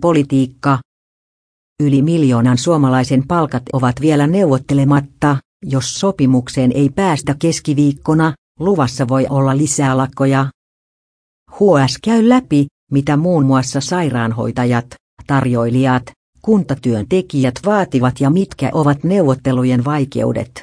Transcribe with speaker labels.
Speaker 1: Politiikka. Yli miljoonan suomalaisen palkat ovat vielä neuvottelematta, jos sopimukseen ei päästä keskiviikkona, luvassa voi olla lisää lakkoja. HS käy läpi, mitä muun muassa sairaanhoitajat, tarjoilijat, kuntatyöntekijät vaativat ja mitkä ovat neuvottelujen vaikeudet.